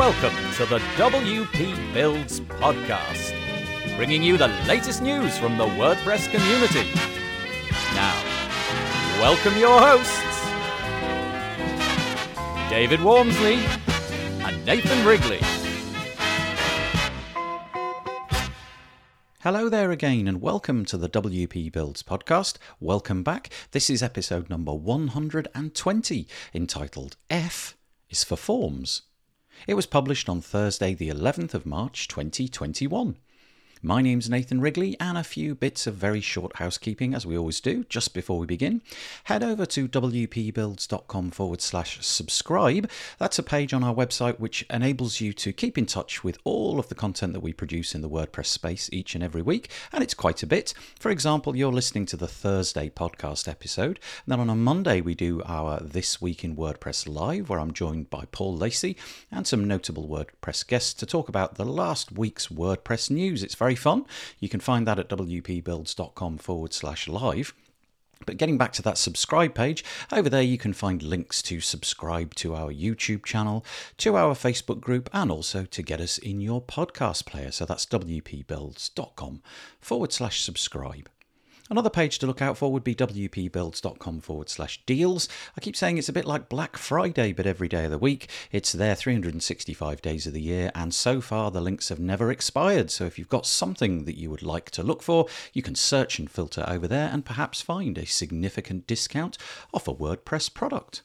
Welcome to the WP Builds podcast, bringing you the latest news from the WordPress community. Now, welcome your hosts, David Waumsley and Nathan Wrigley. Hello there again, and welcome to the WP Builds podcast. Welcome back. This is episode number 120, entitled F is for Forms. It was published on Thursday, the 11th of March 2021. My name's Nathan Wrigley, and a few bits of very short housekeeping, as we always do, just before we begin. Head over to wpbuilds.com forward slash subscribe. That's a page on our website which enables you to keep in touch with all of the content that we produce in the WordPress space each and every week, and it's quite a bit. For example, you're listening to the Thursday podcast episode. Then on a Monday, we do our This Week in WordPress Live, where I'm joined by Paul Lacey and some notable WordPress guests to talk about the last week's WordPress news. It's very very fun. You can find that at wpbuilds.com forward slash live. But getting back to that subscribe page, over there you can find links to subscribe to our YouTube channel, to our Facebook group, and also to get us in your podcast player. So that's wpbuilds.com forward slash subscribe. Another page to look out for would be wpbuilds.com forward slash deals. I keep saying it's a bit like Black Friday, but every day of the week. It's there 365 days of the year, and so far the links have never expired. So if you've got something that you would like to look for, you can search and filter over there and perhaps find a significant discount off a WordPress product.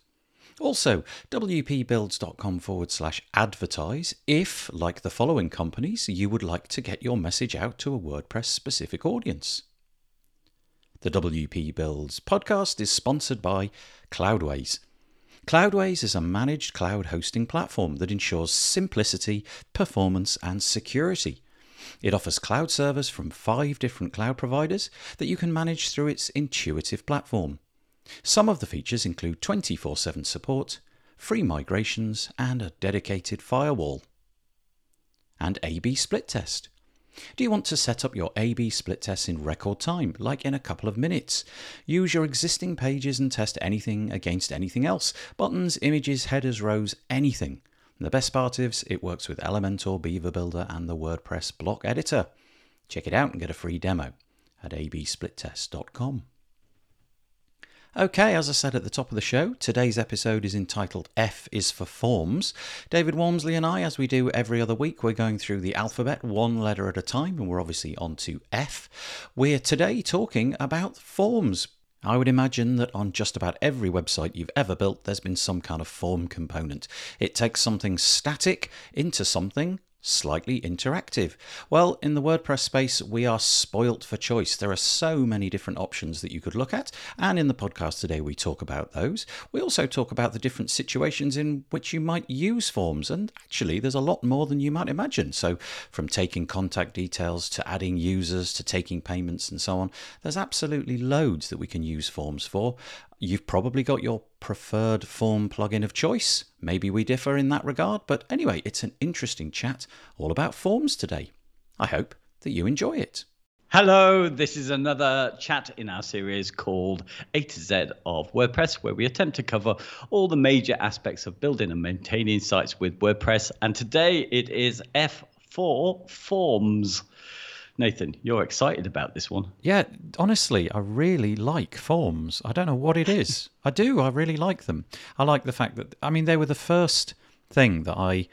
Also, wpbuilds.com forward slash advertise if, like the following companies, you would like to get your message out to a WordPress specific audience. The WP Builds podcast is sponsored by Cloudways. Cloudways is a managed cloud hosting platform that ensures simplicity, performance, and security. It offers cloud servers from five different cloud providers that you can manage through its intuitive platform. Some of the features include 24 7 support, free migrations, and a dedicated firewall. And A B split test. Do you want to set up your A-B split tests in record time, like in a couple of minutes? Use your existing pages and test anything against anything else buttons, images, headers, rows, anything. the best part is it works with Elementor, Beaver Builder, and the WordPress block editor. Check it out and get a free demo at absplittest.com. Okay, as I said at the top of the show, today's episode is entitled F is for Forms. David Waumsley and I, as we do every other week, we're going through the alphabet one letter at a time, and we're obviously on to F. We're today talking about forms. I would imagine that on just about every website you've ever built, there's been some kind of form component. It takes something static into something slightly interactive. Well, in the WordPress space, we are spoilt for choice. There are so many different options that you could look at, and in the podcast today, we talk about those. We also talk about the different situations in which you might use forms, and actually, there's a lot more than you might imagine. So, from taking contact details to adding users to taking payments and so on, there's absolutely loads that we can use forms for. You've probably got your preferred form plugin of choice. Maybe we differ in that regard, but anyway, it's an interesting chat all about forms today. I hope that you enjoy it. Hello, this is another chat in our series called A to Z of WordPress, where we attempt to cover all the major aspects of building and maintaining sites with WordPress. And today it is F for Forms. Nathan, you're excited about this one. Yeah, honestly, I really like forms. I don't know what it is. I do. I really like them. I like the fact that, I mean, they were the first thing that I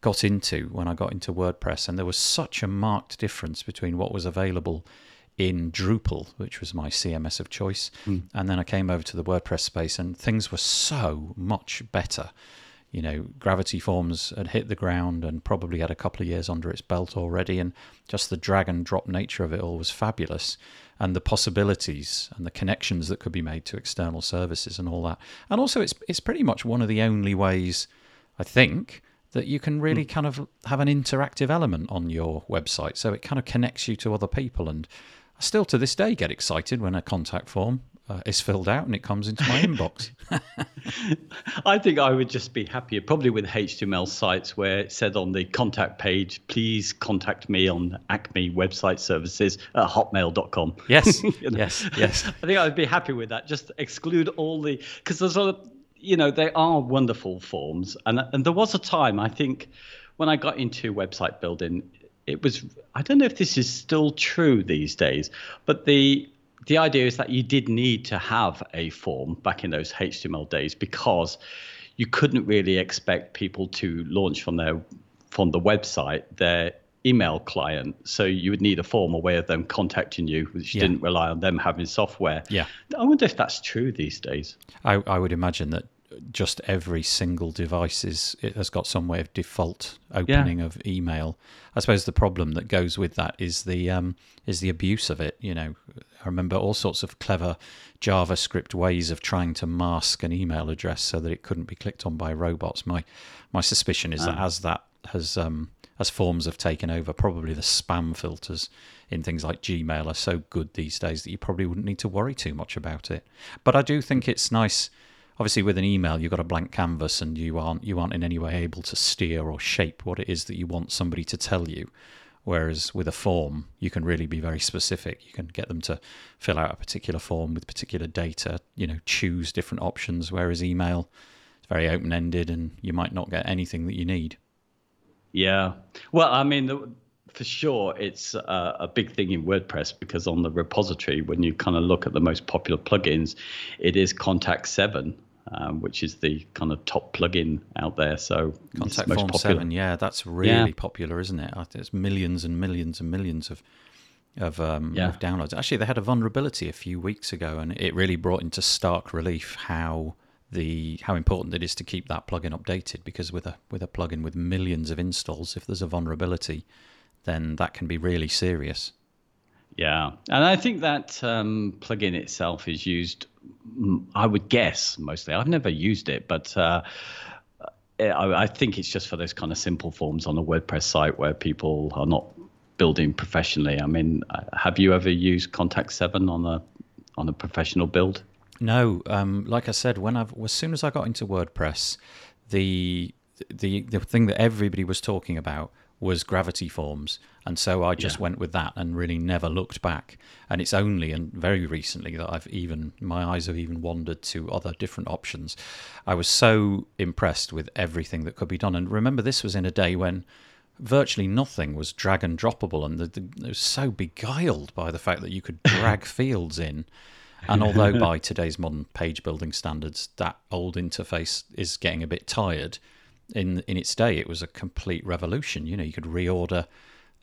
got into when I got into WordPress, and there was such a marked difference between what was available in Drupal, which was my CMS of choice, mm. and then I came over to the WordPress space, and things were so much better you know, Gravity Forms had hit the ground and probably had a couple of years under its belt already, and just the drag and drop nature of it all was fabulous, and the possibilities and the connections that could be made to external services and all that. And also, it's it's pretty much one of the only ways, I think, that you can really mm. kind of have an interactive element on your website, so it kind of connects you to other people. And I still to this day get excited when a contact form uh, is filled out and it comes into my inbox. I think I would just be happier, probably with HTML sites where it said on the contact page, please contact me on Acme website services at hotmail.com. Yes, you know? yes, yes. I think I'd be happy with that. Just exclude all the, because there's a, you know, they are wonderful forms. And, and there was a time, I think, when I got into website building, it was I don't know if this is still true these days, but the the idea is that you did need to have a form back in those HTML days because you couldn't really expect people to launch from their from the website their email client. So you would need a form, a way of them contacting you, which Yeah. didn't rely on them having software. Yeah. I wonder if that's true these days. I, I would imagine that just every single device is it has got some way of default opening of email. I suppose the problem that goes with that is the um, is the abuse of it. You know, I remember all sorts of clever JavaScript ways of trying to mask an email address so that it couldn't be clicked on by robots. My my suspicion is that as that has um, as forms have taken over, probably the spam filters in things like Gmail are so good these days that you probably wouldn't need to worry too much about it. But I do think it's nice. Obviously, with an email, you've got a blank canvas, and you aren't you aren't in any way able to steer or shape what it is that you want somebody to tell you. Whereas with a form, you can really be very specific. You can get them to fill out a particular form with particular data. You know, choose different options. Whereas email, it's very open ended, and you might not get anything that you need. Yeah. Well, I mean, the, for sure, it's uh, a big thing in WordPress because on the repository, when you kind of look at the most popular plugins, it is Contact 7, um, which is the kind of top plugin out there. So Contact Form popular. 7, yeah, that's really Yeah. popular, isn't it? I- There's millions and millions and millions of of, um, Yeah. of downloads. Actually, they had a vulnerability a few weeks ago, and it really brought into stark relief how the how important it is to keep that plugin updated. Because with a with a plugin with millions of installs, if there's a vulnerability, then that can be really serious. Yeah, and I think that um, plugin itself is used, I would guess, mostly. I've never used it, but uh, I, I think it's just for those kind of simple forms on a WordPress site where people are not building professionally. I mean, uh, have you ever used Contact Seven on a on a professional build? No, um, like I said, when I've as soon as I got into WordPress, the the the thing that everybody was talking about was gravity forms, and so I just Yeah. went with that and really never looked back. And it's only and very recently that I've even my eyes have even wandered to other different options. I was so impressed with everything that could be done, and remember this was in a day when virtually nothing was drag and droppable, and the, the, it was so beguiled by the fact that you could drag fields in. And although by today's modern page building standards, that old interface is getting a bit tired, in in its day it was a complete revolution. You know, you could reorder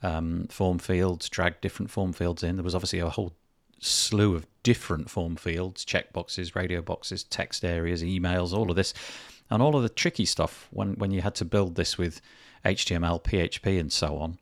um, form fields, drag different form fields in. There was obviously a whole slew of different form fields, checkboxes, radio boxes, text areas, emails, all of this, and all of the tricky stuff when when you had to build this with HTML, PHP, and so on.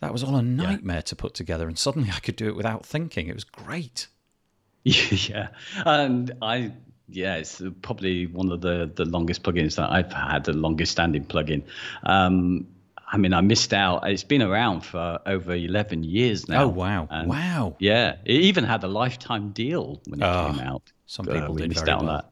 That was all a nightmare to put together, and suddenly I could do it without thinking. It was great. yeah, and I yeah, it's probably one of the the longest plugins that I've had, the longest standing plugin. Um, I mean, I missed out. It's been around for over eleven years now. Oh wow, And wow! Yeah, it even had a lifetime deal when it Ah, came out. some Uh, people we did missed out on well. that.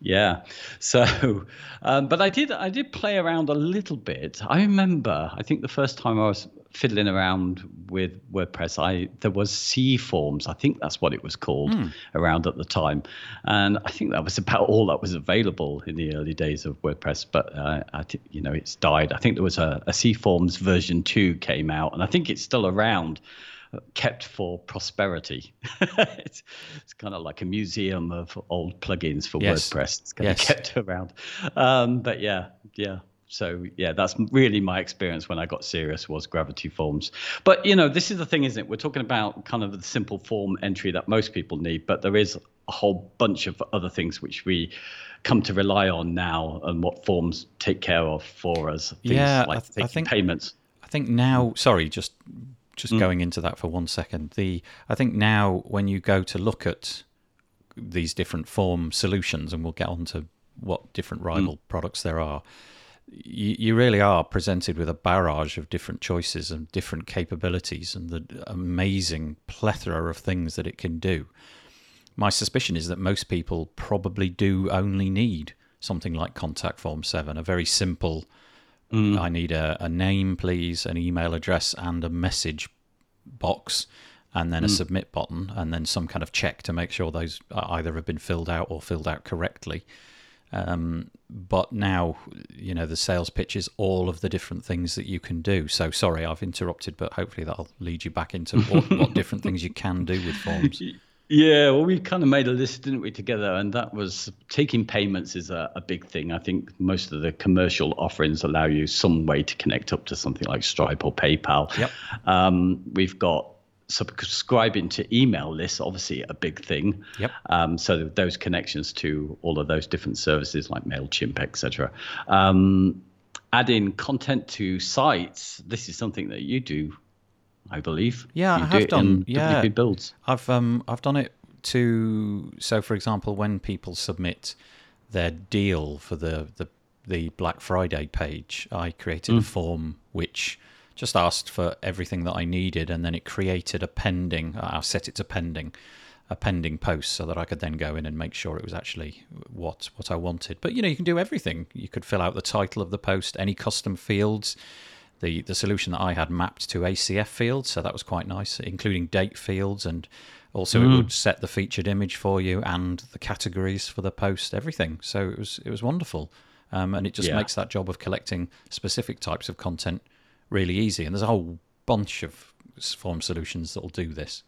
Yeah, so, um, but I did I did play around a little bit. I remember I think the first time I was fiddling around with WordPress, I there was cforms. I think that's what it was called Hmm. around at the time, and I think that was about all that was available in the early days of WordPress. But uh, I think you know it's died. I think there was a, a cforms version two came out, and I think it's still around kept for prosperity. it's, it's kind of like a museum of old plugins for Yes. WordPress. It's kind Yes. of kept around. Um, but yeah, yeah. So yeah, that's really my experience when I got serious was Gravity Forms. But you know, this is the thing, isn't it? We're talking about kind of the simple form entry that most people need, but there is a whole bunch of other things which we come to rely on now, and what forms take care of for us. Things Yeah, I like th- I think- payments. I think now, sorry, just just Mm. going into that for one second. The I think now when you go to look at these different form solutions, and we'll get on to what different rival products there are. You, you really are presented with a barrage of different choices and different capabilities, and the amazing plethora of things that it can do. My suspicion is that most people probably do only need something like Contact Form 7, a very simple mm. I need a, a name, please, an email address, and a message box, and then a mm. submit button, and then some kind of check to make sure those uh, either have been filled out or filled out correctly. Um, but now, you know, the sales pitch is all of the different things that you can do. So sorry, I've interrupted, but hopefully that'll lead you back into what, what different things you can do with forms. Yeah, well, we kind of made a list, didn't we, together? And that was taking payments is a, a, big thing. I think most of the commercial offerings allow you some way to connect up to something like Stripe or PayPal. Yep. Um, we've got subscribing to email lists, obviously a big thing. Yep. Um, so those connections to all of those different services like MailChimp, etc. Um, adding content to sites. This is something that you do I believe. Yeah, you I have done. yeah, WP builds. I've um I've done it to so for example when people submit their deal for the the the Black Friday page, I created mm. a form which just asked for everything that I needed, and then it created a pending. I set it to pending, a pending post, so that I could then go in and make sure it was actually what what I wanted. But you know, you can do everything. You could fill out the title of the post, any custom fields the the solution that I had mapped to ACF fields, so that was quite nice, including date fields, and also mm. it would set the featured image for you and the categories for the post, everything. So it was it was wonderful, um, and it just yeah. makes that job of collecting specific types of content really easy. And there's a whole bunch of form solutions that will do this.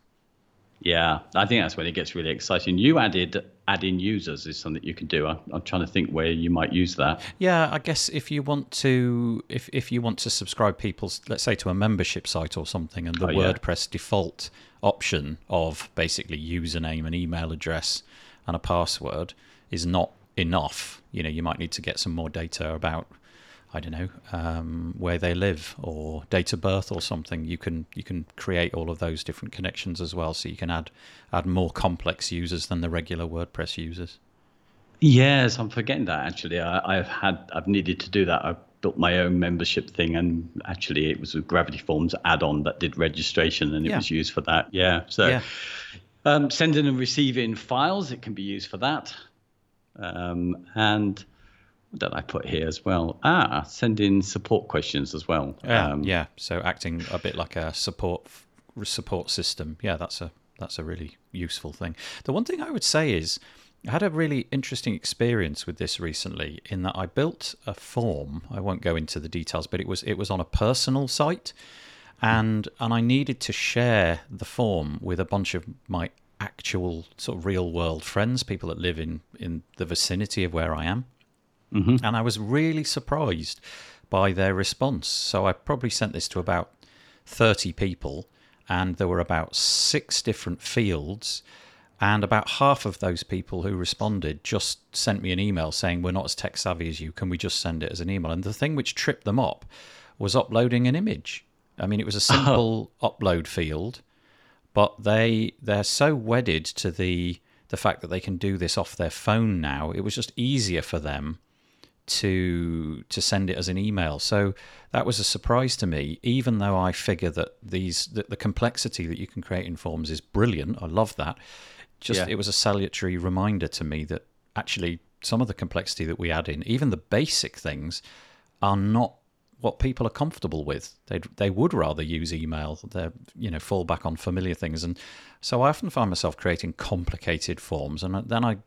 Yeah, I think that's when it gets really exciting. You added adding users is something you can do. I'm, I'm, trying to think where you might use that. Yeah, I guess if you want to, if if you want to subscribe people, let's say to a membership site or something, and the oh, WordPress yeah. default option of basically username and email address and a password is not enough. You know, you might need to get some more data about I don't know um, where they live or date of birth or something. You can you can create all of those different connections as well, so you can add add more complex users than the regular WordPress users. Yes, I'm forgetting that actually. I, have had I've needed to do that. I built my own membership thing, and actually it was a Gravity Forms add-on that did registration, and it yeah. was used for that. Yeah, so. Yeah. Um, sending and receiving files, it can be used for that. Um, and that I put here as well? Ah, send in support questions as well. Yeah, um, yeah. So acting a bit like a support support system. Yeah, that's a that's a really useful thing. The one thing I would say is I had a really interesting experience with this recently in that I built a form. I won't go into the details, but it was it was on a personal site and and I needed to share the form with a bunch of my actual sort of real world friends, people that live in in the vicinity of where I am. Mm-hmm. And I was really surprised by their response. So I probably sent this to about 30 people, and there were about six different fields. And about half of those people who responded just sent me an email saying, We're not as tech savvy as you. Can we just send it as an email? And the thing which tripped them up was uploading an image. I mean, it was a simple oh. upload field, but they they're so wedded to the the fact that they can do this off their phone now. It was just easier for them to to send it as an email. So that was a surprise to me, even though I figure that these that the complexity that you can create in forms is brilliant. I love that. Just yeah. it was a salutary reminder to me that actually some of the complexity that we add in, even the basic things, are not what people are comfortable with. They they would rather use email. They you know fall back on familiar things, and so I often find myself creating complicated forms, and then I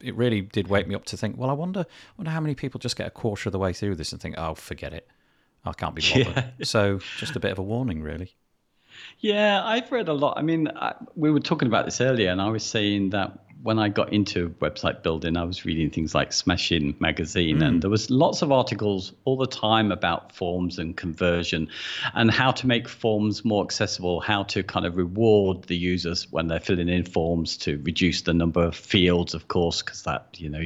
it really did wake me up to think. Well, I wonder wonder how many people just get a quarter of the way through this and think, "Oh, forget it, I can't be bothered." Yeah. So, just a bit of a warning, really. Yeah, I've read a lot. I mean, I, we were talking about this earlier, and I was saying that when I got into website building, I was reading things like Smashing magazine, mm. and there was lots of articles all the time about forms and conversion, and how to make forms more accessible, how to kind of reward the users when they're filling in forms to reduce the number of fields, of course, because that you know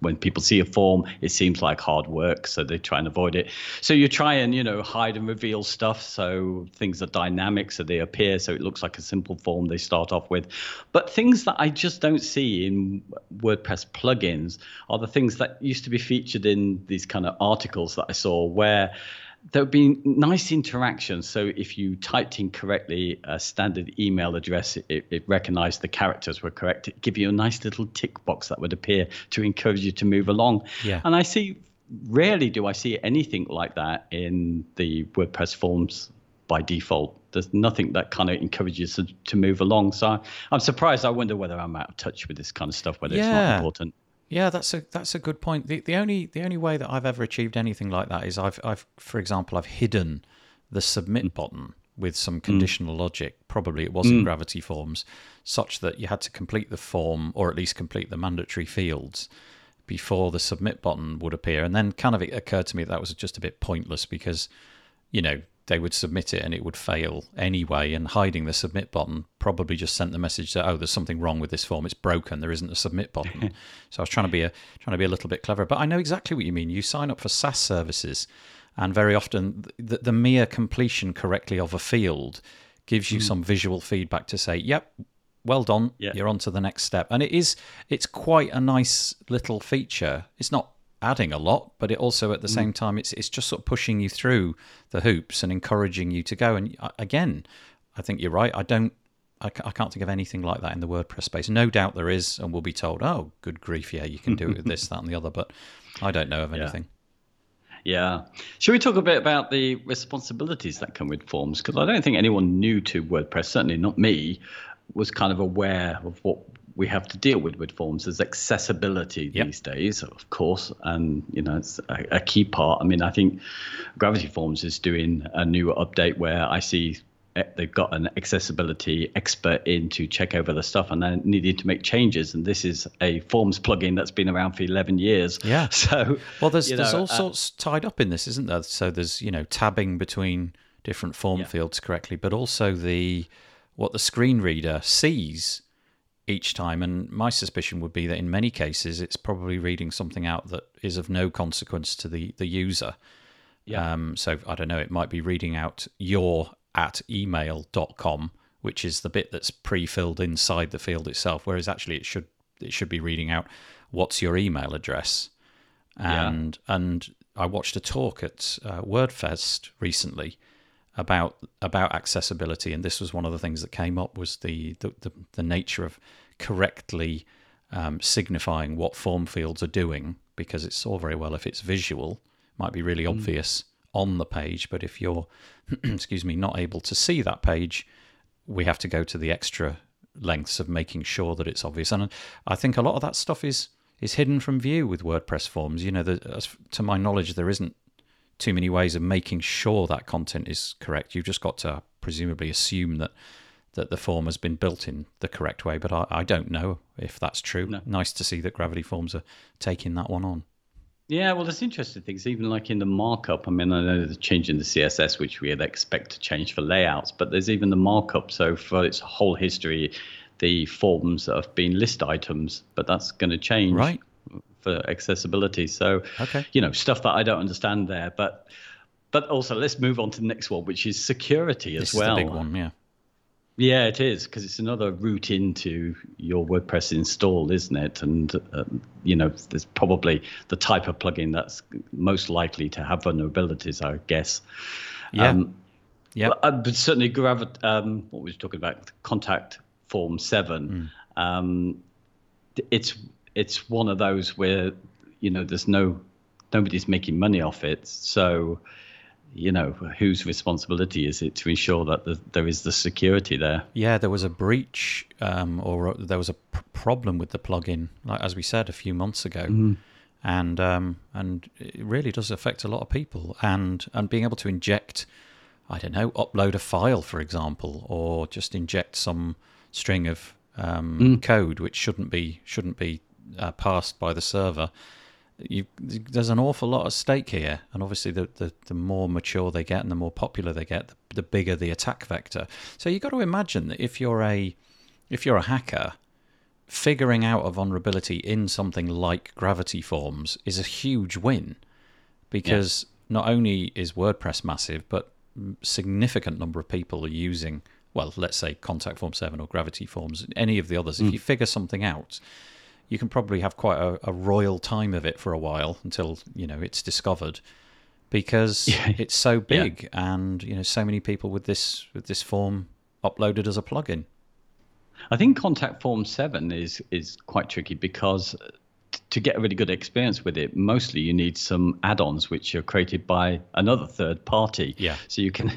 when people see a form, it seems like hard work, so they try and avoid it. So you try and you know hide and reveal stuff, so things are dynamic, so they appear, so it looks like a simple form they start off with, but things that I just don't see in WordPress plugins are the things that used to be featured in these kind of articles that I saw where there would be nice interactions. So if you typed in correctly a standard email address, it, it recognized the characters were correct. It give you a nice little tick box that would appear to encourage you to move along. Yeah. And I see rarely do I see anything like that in the WordPress forms by default. There's nothing that kind of encourages to, to move along. So I'm surprised. I wonder whether I'm out of touch with this kind of stuff, whether yeah. it's not important. Yeah, that's a that's a good point. The the only the only way that I've ever achieved anything like that is I've I've for example I've hidden the submit mm. button with some conditional mm. logic. Probably it was in mm. Gravity Forms, such that you had to complete the form or at least complete the mandatory fields before the submit button would appear. And then kind of it occurred to me that, that was just a bit pointless because, you know, they would submit it and it would fail anyway. And hiding the submit button probably just sent the message that oh, there's something wrong with this form. It's broken. There isn't a submit button. so I was trying to be a trying to be a little bit clever. But I know exactly what you mean. You sign up for SaaS services, and very often the, the mere completion correctly of a field gives you mm. some visual feedback to say, yep. Well done. Yeah. You're on to the next step, and it is. It's quite a nice little feature. It's not adding a lot, but it also at the mm. same time it's it's just sort of pushing you through the hoops and encouraging you to go. And uh, again, I think you're right. I don't. I, I can't think of anything like that in the WordPress space. No doubt there is, and we'll be told, "Oh, good grief, yeah, you can do it with this, that, and the other." But I don't know of anything. Yeah. yeah. Should we talk a bit about the responsibilities that come with forms? Because I don't think anyone new to WordPress, certainly not me, was kind of aware of what we have to deal with with forms is accessibility yep. these days, of course, and you know it's a, a, key part. I mean, I think Gravity Forms is doing a new update where I see eh, they've got an accessibility expert in to check over the stuff, and they needed to make changes. And this is a Forms plugin that's been around for eleven years. Yeah. So well, there's there's know, all uh, sorts tied up in this, isn't there? So there's you know tabbing between different form yeah. fields correctly, but also the what the screen reader sees each time. And my suspicion would be that in many cases, it's probably reading something out that is of no consequence to the, the user. Yeah. Um, so I don't know, it might be reading out your at email.com, which is the bit that's pre-filled inside the field itself, whereas actually it should it should be reading out what's your email address. And yeah. and I watched a talk at uh, WordFest recently about about accessibility, and this was one of the things that came up was the the, the, the nature of correctly um, signifying what form fields are doing, because it's all very well if it's visual, might be really mm. obvious on the page, but if you're excuse me not able to see that page, we have to go to the extra lengths of making sure that it's obvious. And I think a lot of that stuff is is hidden from view with WordPress forms. You know, the, as, to my knowledge, there isn't too many ways of making sure that content is correct. You've just got to presumably assume that that the form has been built in the correct way. But I, I don't know if that's true. No. Nice to see that Gravity Forms are taking that one on. Yeah, well, there's interesting things, even like in the markup. I mean, I know there's a change in the CSS, which we'd expect to change for layouts, but there's even the markup. So for its whole history, the forms have been list items, but that's going to change. Right for accessibility. So, okay. you know, stuff that I don't understand there. But but also, let's move on to the next one, which is security as this well. Is the big one, yeah. Yeah, it is because it's another route into your WordPress install, isn't it? And um, you know, there's probably the type of plugin that's most likely to have vulnerabilities, I guess. Yeah. Um, yeah. But, uh, but certainly, Gravit. Um, what was talking about? Contact Form Seven. Mm. Um, it's it's one of those where you know there's no nobody's making money off it so you know whose responsibility is it to ensure that the, there is the security there yeah there was a breach um, or there was a pr- problem with the plugin like as we said a few months ago mm. and um, and it really does affect a lot of people and and being able to inject i don't know upload a file for example or just inject some string of um, mm. code which shouldn't be shouldn't be uh, passed by the server, you, there's an awful lot at stake here. And obviously, the, the, the more mature they get and the more popular they get, the, the bigger the attack vector. So you've got to imagine that if you're a if you're a hacker, figuring out a vulnerability in something like Gravity Forms is a huge win because not only is WordPress massive, but significant number of people are using well, let's say Contact Form 7 or Gravity Forms, any of the others. Mm. If you figure something out, you can probably have quite a, a, royal time of it for a while until you know it's discovered because yeah. it's so big yeah. and you know so many people with this with this form uploaded as a plugin. I think Contact Form Seven is is quite tricky because to get a really good experience with it, mostly you need some add-ons which are created by another third party. Yeah. So you can,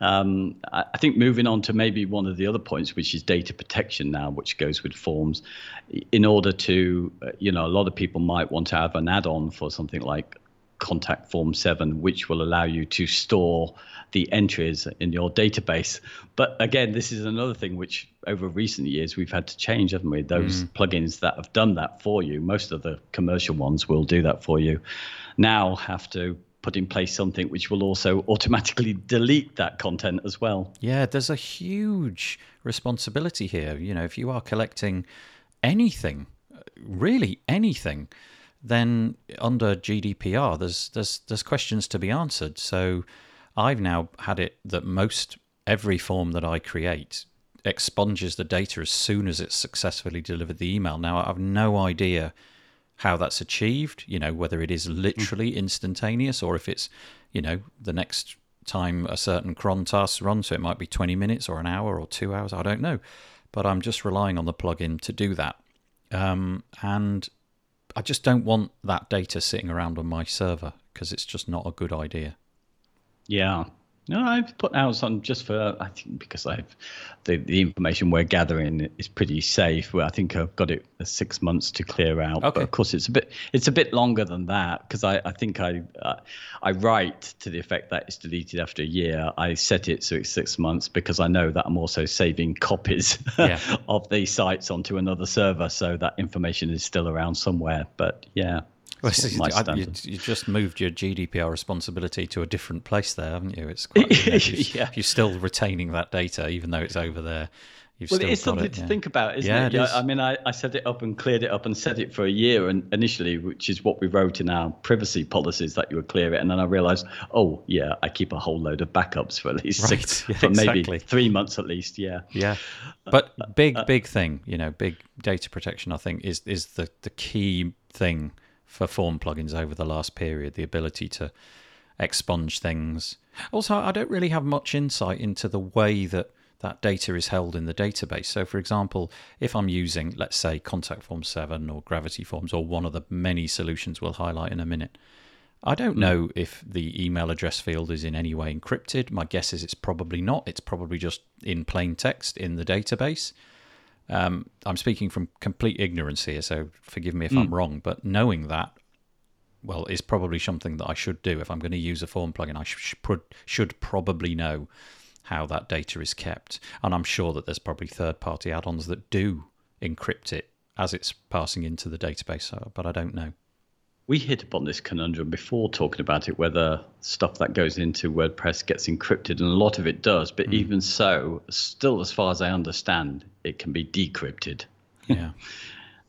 um, I think, moving on to maybe one of the other points, which is data protection now, which goes with forms. In order to, uh, you know, a lot of people might want to have an add-on for something like contact form 7 which will allow you to store the entries in your database. But again this is another thing which over recent years we've had to change haven't we? Those mm. plugins that have done that for you most of the commercial ones will do that for you. Now have to put in place something which will also automatically delete that content as well. Yeah, there's a huge responsibility here. You know, if you are collecting anything, uh, really anything, then under GDPR, there's there's there's questions to be answered. So I've now had it that most every form that I create expunges the data as soon as it's successfully delivered the email. Now I have no idea how that's achieved, you know, whether it is literally instantaneous or if it's, you know, the next time a certain cron task runs, so it might be 20 minutes or an hour or two hours, I don't know. But I'm just relying on the plugin to do that. Um, and I just don't want that data sitting around on my server because it's just not a good idea. Yeah. No, I've put out some just for I think because I've the, the information we're gathering is pretty safe. Well, I think I've got it six months to clear out. Okay. But of course, it's a bit it's a bit longer than that because I, I think I uh, I write to the effect that it's deleted after a year. I set it so it's six months because I know that I'm also saving copies Yeah. of these sites onto another server, so that information is still around somewhere. But yeah. Well, it's- my I- you, you just moved your GDPR responsibility to a different place there, haven't you? It's quite, you know, you're, Yeah. you're still retaining that data, even though it's over there. You've Well, it's got something it, to yeah. think about, isn't Yeah, it? it Yeah, is. I mean, I, I set it up and cleared it up and set it for a year and initially, which is what we wrote in our privacy policies that you would clear it. And then I realized, oh, yeah, I keep a whole load of backups for at least Right, six, yeah, for maybe three months at least. Yeah. Yeah, but uh, big uh, big thing, you know, big data protection. I think is is the the key thing for form plugins over the last period. The ability to expunge things. Also, I don't really have much insight into the way that that data is held in the database. So, for example, if I'm using, let's say, Contact Form 7 or Gravity Forms or one of the many solutions we'll highlight in a minute, I don't know if the email address field is in any way encrypted. My guess is it's probably not. It's probably just in plain text in the database. Um, I'm speaking from complete ignorance here, so forgive me if I'm wrong. But knowing that, well, is probably something that I should do if I'm going to use a form plugin. I sh- should should probably know how that data is kept, and I'm sure that there's probably third-party add-ons that do encrypt it as it's passing into the database. But I don't know. We hit upon this conundrum before talking about it, whether stuff that goes into WordPress gets encrypted, and a lot of it does. But hmm. even so, still, as far as I understand, it can be decrypted. Yeah.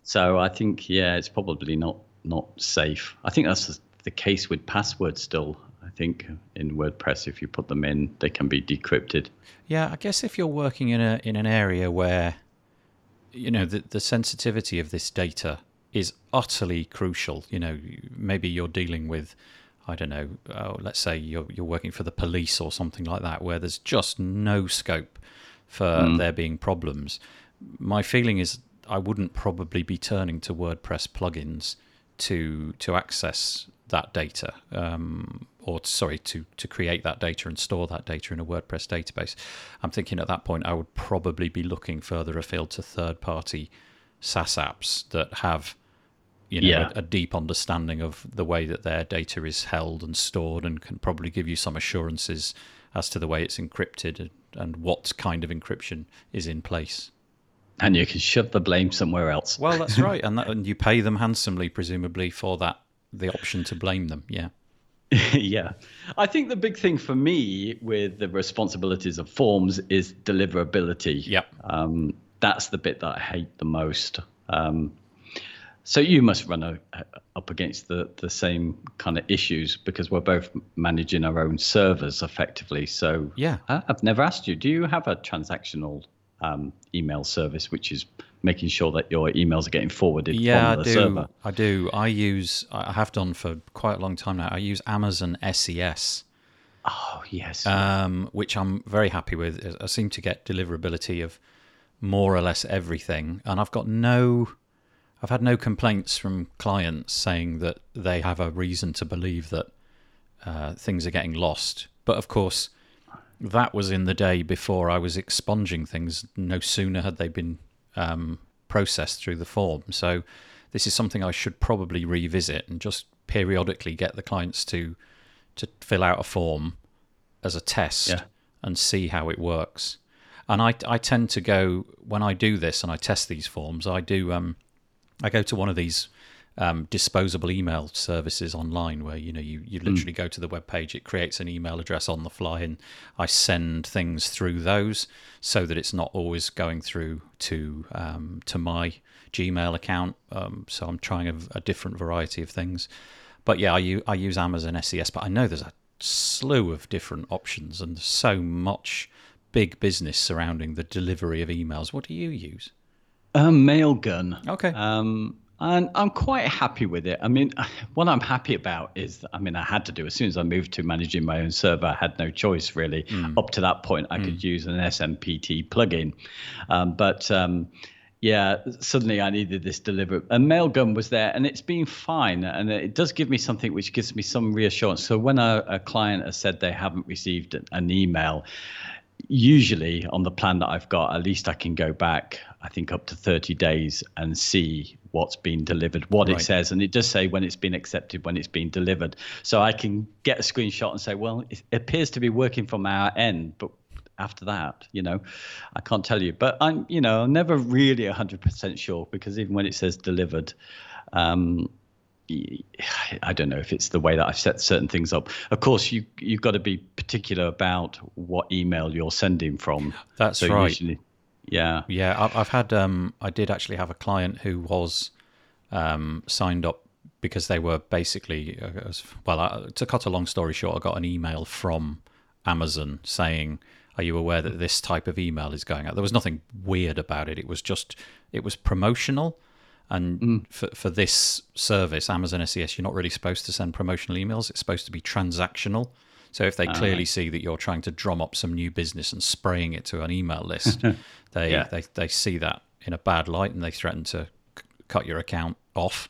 So I think, yeah, it's probably not not safe. I think that's the case with passwords still. I think in WordPress, if you put them in, they can be decrypted. Yeah, I guess if you're working in a in an area where you know the the sensitivity of this data is utterly crucial, you know, maybe you're dealing with I don't know, oh, let's say you're you're working for the police or something like that where there's just no scope for there being problems. My feeling is I wouldn't probably be turning to WordPress plugins to to access that data, um, or sorry, to to create that data and store that data in a WordPress database. I'm thinking at that point I would probably be looking further afield to third-party SaaS apps that have you know Yeah. a, a deep understanding of the way that their data is held and stored, and can probably give you some assurances as to the way it's encrypted and, and what kind of encryption is in place. And you can shove the blame somewhere else. Well, that's right, and that, and you pay them handsomely, presumably, for that the option to blame them. Yeah, yeah. I think the big thing for me with the responsibilities of forms is deliverability. Yep. Um, that's the bit that I hate the most. Um, so you must run a, up against the, the same kind of issues because we're both managing our own servers effectively. So Yeah. I- I've never asked you, do you have a transactional um, email service which is making sure that your emails are getting forwarded yeah, I from the do. server? I do. I use. I have done for quite a long time now. I use Amazon SES. Oh, yes. um, which I'm very happy with. I seem to get deliverability of more or less everything, and I've got no. I've had no complaints from clients saying that they have a reason to believe that uh, things are getting lost. But of course, that was in the day before I was expunging things. No sooner had they been um, processed through the form. So this is something I should probably revisit and just periodically get the clients to to fill out a form as a test Yeah. and see how it works. And I I tend to go when I do this and I test these forms. I do um I go to one of these um, disposable email services online where you know you, you literally go to the web page it creates an email address on the fly and i send things through those so that it's not always going through to um, to my gmail account. Um, so i'm trying a, a different variety of things. But yeah I, u- I use amazon ses but i know there's a slew of different options and so much big business surrounding the delivery of emails. What do you use Um, Mailgun. Okay. Um, and I'm quite happy with it. I mean, what I'm happy about is, I mean, I had to do as soon as I moved to managing my own server, I had no choice really. Up to that point, I could use an SMPT plugin, um, but um, yeah, suddenly I needed this deliberate. And Mailgun was there, and it's been fine, and it does give me something which gives me some reassurance. So when a, a client has said they haven't received an email, usually on the plan that I've got, at least I can go back, I think up to 30 days and see what's been delivered, what Right. it says. And it does say when it's been accepted, when it's been delivered. So I can get a screenshot and say, well, it appears to be working from our end, but after that, you know, I can't tell you. But I'm, you know, I'm never really 100% sure because even when it says delivered, um, I don't know if it's the way that I've set certain things up. Of course, you you've got to be particular about what email you're sending from. That's so right. Usually, yeah. Yeah, I've, I've had. Um, I did actually have a client who was um, signed up because they were basically. Uh, well, I, to cut a long story short, I got an email from Amazon saying, "Are you aware that this type of email is going out?" There was nothing weird about it. It was just it was promotional. And for, for this service, Amazon SES, you're not really supposed to send promotional emails. It's supposed to be transactional. So if they clearly see that you're trying to drum up some new business and spraying it to an email list, they, Yeah. they they see that in a bad light and they threaten to c- cut your account off.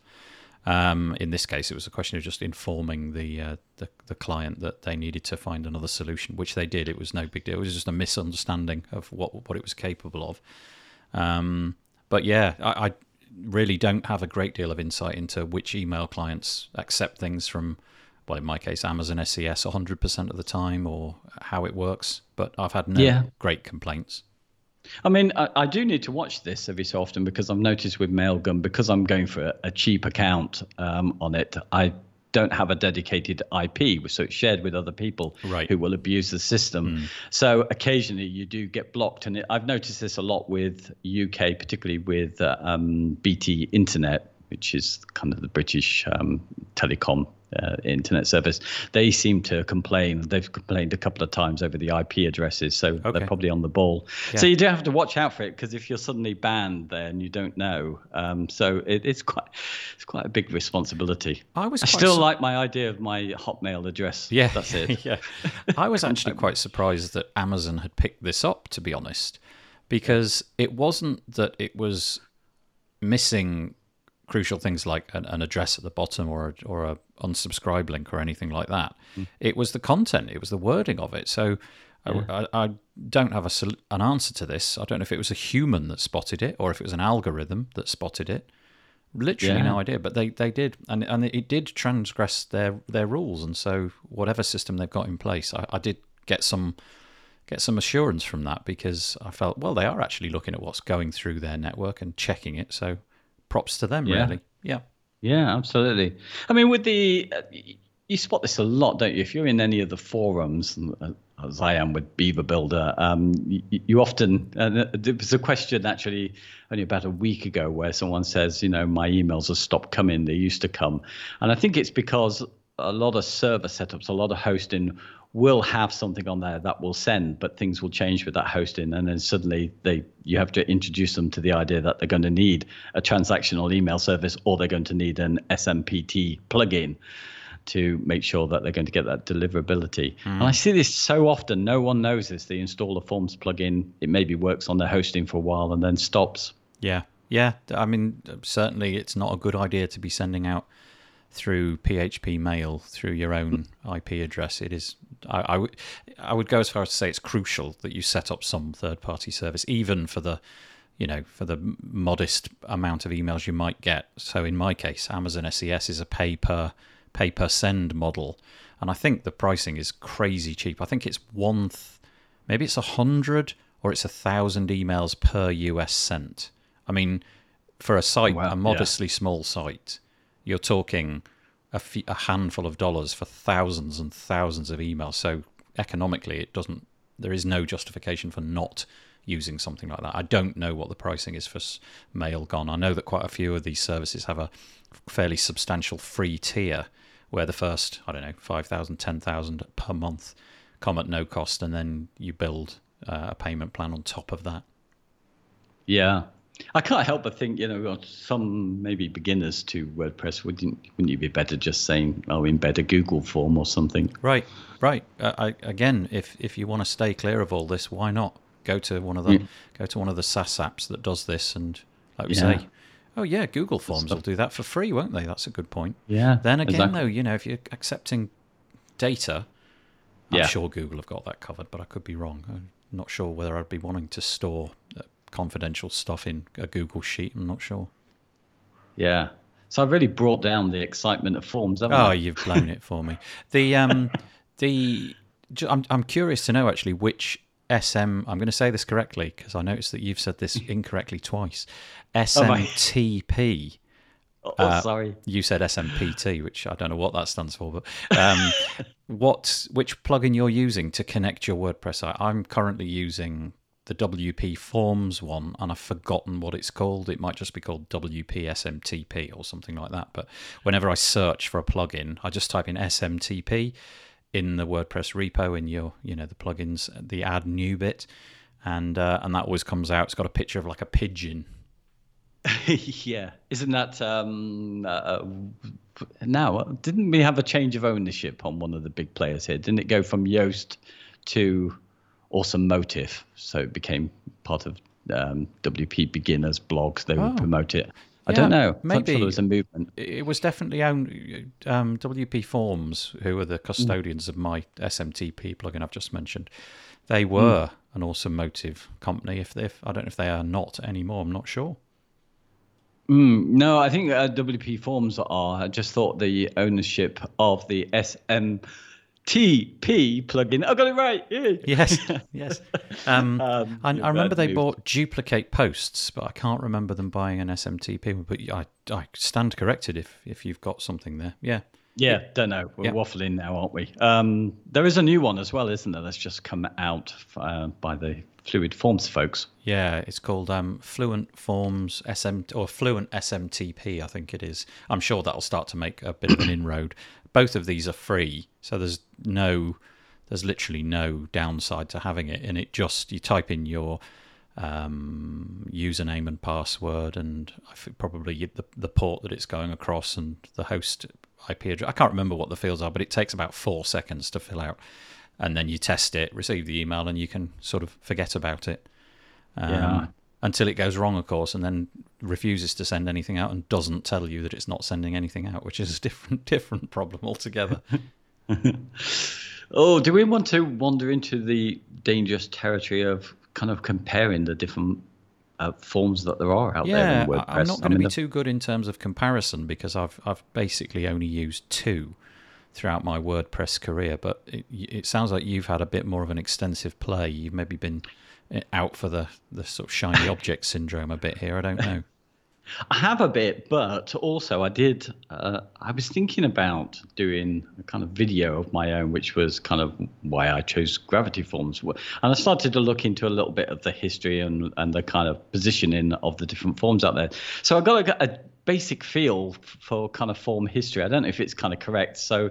Um, in this case, it was a question of just informing the, uh, the the client that they needed to find another solution, which they did. It was no big deal. It was just a misunderstanding of what what it was capable of. Um, but yeah, I, I really don't have a great deal of insight into which email clients accept things from, well, in my case, Amazon SES 100% of the time or how it works. But I've had no Yeah. great complaints. I mean, I, I do need to watch this every so often because I've noticed with Mailgun, because I'm going for a, a cheap account um, on it, I don't have a dedicated IP, so it's shared with other people Right. who will abuse the system. So occasionally you do get blocked, and it, I've noticed this a lot with UK, particularly with uh, um, BT Internet, which is kind of the British um, telecom uh, internet service. They seem to complain. They've complained a couple of times over the IP addresses, so Okay. they're probably on the ball. So you do have to watch out for it because if you're suddenly banned there and you don't know, um, so it, it's quite it's quite a big responsibility. I was I still su- like my idea of my Hotmail address. Yeah, that's it. yeah, I was actually quite surprised that Amazon had picked this up, to be honest, because it wasn't that it was missing crucial things like an, an address at the bottom or a, or a unsubscribe link or anything like that. Mm. It was the content, it was the wording of it. So. I, I, I don't have a, an answer to this. I don't know if it was a human that spotted it or if it was an algorithm that spotted it. Literally Yeah. no idea, but they, they did, and and it did transgress their their rules, and so whatever system they've got in place, I, I did get some get some assurance from that because I felt well they are actually looking at what's going through their network and checking it. So props to them, Yeah. really. Yeah, Yeah, absolutely. I mean, with the uh, you spot this a lot, don't you? If you're in any of the forums, uh, as I am with Beaver Builder, um, you, you often uh, there was a question actually only about a week ago where someone says, you know, my emails have stopped coming. They used to come, and I think it's because a lot of server setups, a lot of hosting will have something on there that will send, but things will change with that hosting, and then suddenly they you have to introduce them to the idea that they're going to need a transactional email service or they're going to need an SMPT plugin to make sure that they're going to get that deliverability. Hmm. And I see this so often. No one knows this. They install a Forms plugin. It maybe works on their hosting for a while and then stops. yeah, Yeah, I mean, certainly it's not a good idea to be sending out through PHP mail through your own hmm. IP address. It is. I, I would. I would go as far as to say it's crucial that you set up some third-party service, even for the, you know, for the modest amount of emails you might get. So in my case, Amazon SES is a pay per pay per send model, and I think the pricing is crazy cheap. I think it's one, th- maybe it's a hundred or it's a thousand emails per US sent. I mean, for a site, Wow, a modestly small site, you're talking a, handful of dollars for thousands and thousands of emails. So economically, it doesn't. There is no justification for not using something like that. I don't know what the pricing is for s- Mailgun. I know that quite a few of these services have a fairly substantial free tier where the first, I don't know, 5,000, 10,000 per month come at no cost, and then you build uh, a payment plan on top of that. Yeah. I can't help but think, you know, some maybe beginners to WordPress wouldn't wouldn't you be better just saying, oh, embed a Google form or something? Right, right. Uh, I, again, if if you want to stay clear of all this, why not go to one of the Mm. go to one of the SaaS apps that does this, and like we Yeah. say, oh yeah, Google Forms will do that for free, won't they? That's a good point. Yeah. Then again, exactly. though, you know, if you're accepting data, I'm Yeah. sure Google have got that covered, but I could be wrong. I'm not sure whether I'd be wanting to store confidential stuff in a Google sheet. I'm not sure. Yeah. So I've really brought down the excitement of forms, haven't Oh, I? you've blown it for me. The um, the I'm I'm curious to know actually which SM. I'm going to say this correctly because I noticed that you've said this incorrectly twice. SMTP. Oh, uh, sorry. You said SMPT, which I don't know what that stands for, but um, what which plugin you're using to connect your WordPress site? I'm currently using the WP Forms one, and I've forgotten what it's called. It might just be called WP SMTP or something like that. But whenever I search for a plugin, I just type in SMTP in the WordPress repo in your you know the plugins, the add new bit, and uh, and that always comes out. It's got a picture of like a pigeon yeah. Isn't that um, uh, now? Didn't we have a change of ownership on one of the big players here? Didn't it go from Yoast to Awesome Motive? So it became part of um, WP Beginners blogs. They Oh. would promote it. I Yeah, don't know. Maybe- there was a movement. it was definitely owned um, WP Forms, who are the custodians of my SMTP plugin I've just mentioned. They were an awesome motive company. If they, if, I don't know if they are not anymore, I'm not sure. Mm, no, I think uh, WP Forms are. I just thought the ownership of the SMTP plugin. I got it right. Yay. Yes, yes. Um, Um, I, I remember they news. bought duplicate posts, but I can't remember them buying an SMTP. But I, I stand corrected if if you've got something there. Yeah. Yeah, don't know. We're Yeah. waffling now, aren't we? Um, there is a new one as well, isn't there? That's just come out uh, by the Fluent Forms folks. Yeah, it's called um, Fluent Forms SM or Fluent SMTP, I think it is. I'm sure that'll start to make a bit of an inroad. Both of these are free, so there's no, there's literally no downside to having it. And it just you type in your um, username and password, and I think probably the the port that it's going across and the host IP address. I can't remember what the fields are, but it takes about four seconds to fill out, and then you test it, receive the email, and you can sort of forget about it. Um, Yeah. Until it goes wrong, of course, and then refuses to send anything out and doesn't tell you that it's not sending anything out, which is a different different problem altogether. Oh, do we want to wander into the dangerous territory of kind of comparing the different uh, forms that there are out there yeah, in WordPress? I- I'm not I going to be the- too good in terms of comparison because I've I've basically only used two throughout my WordPress career. But it, it sounds like you've had a bit more of an extensive play. You've maybe been eh, out for the the sort of shiny object syndrome a bit here. I don't know. I have a bit, but also I did. Uh, I was thinking about doing a kind of video of my own, which was kind of why I chose Gravity Forms. And I started to look into a little bit of the history and, and the kind of positioning of the different forms out there. So I got a, a basic feel for kind of form history. I don't know if it's kind of correct. So,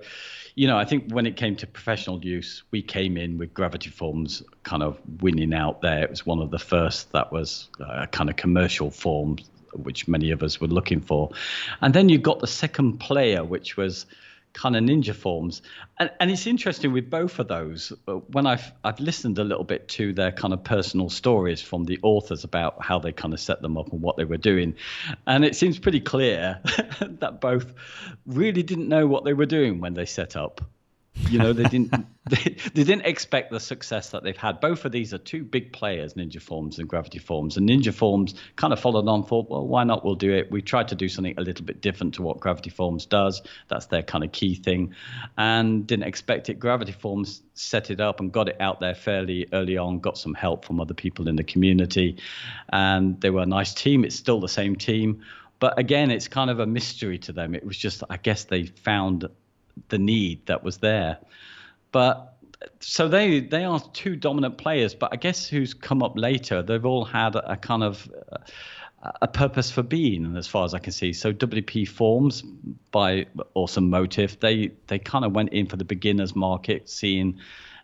you know, I think when it came to professional use, we came in with Gravity Forms kind of winning out there. It was one of the first that was a kind of commercial form which many of us were looking for. And then you got the second player, which was kind of ninja forms. And, and it's interesting with both of those uh, when I've I've listened a little bit to their kind of personal stories from the authors about how they kind of set them up and what they were doing. And it seems pretty clear that both really didn't know what they were doing when they set up you know, they didn't they, they didn't expect the success that they've had. Both of these are two big players, Ninja Forms and Gravity Forms. And Ninja Forms kind of followed on for, well, why not? We'll do it. We tried to do something a little bit different to what Gravity Forms does. That's their kind of key thing. And didn't expect it. Gravity Forms set it up and got it out there fairly early on, got some help from other people in the community. And they were a nice team. It's still the same team. But again, it's kind of a mystery to them. It was just, I guess they found the need that was there. But so they they are two dominant players. But I guess who's come up later, they've all had a, kind of a purpose for being, as far as I can see. So WP Forms by Awesome Motive, they they kind of went in for the beginners market, seeing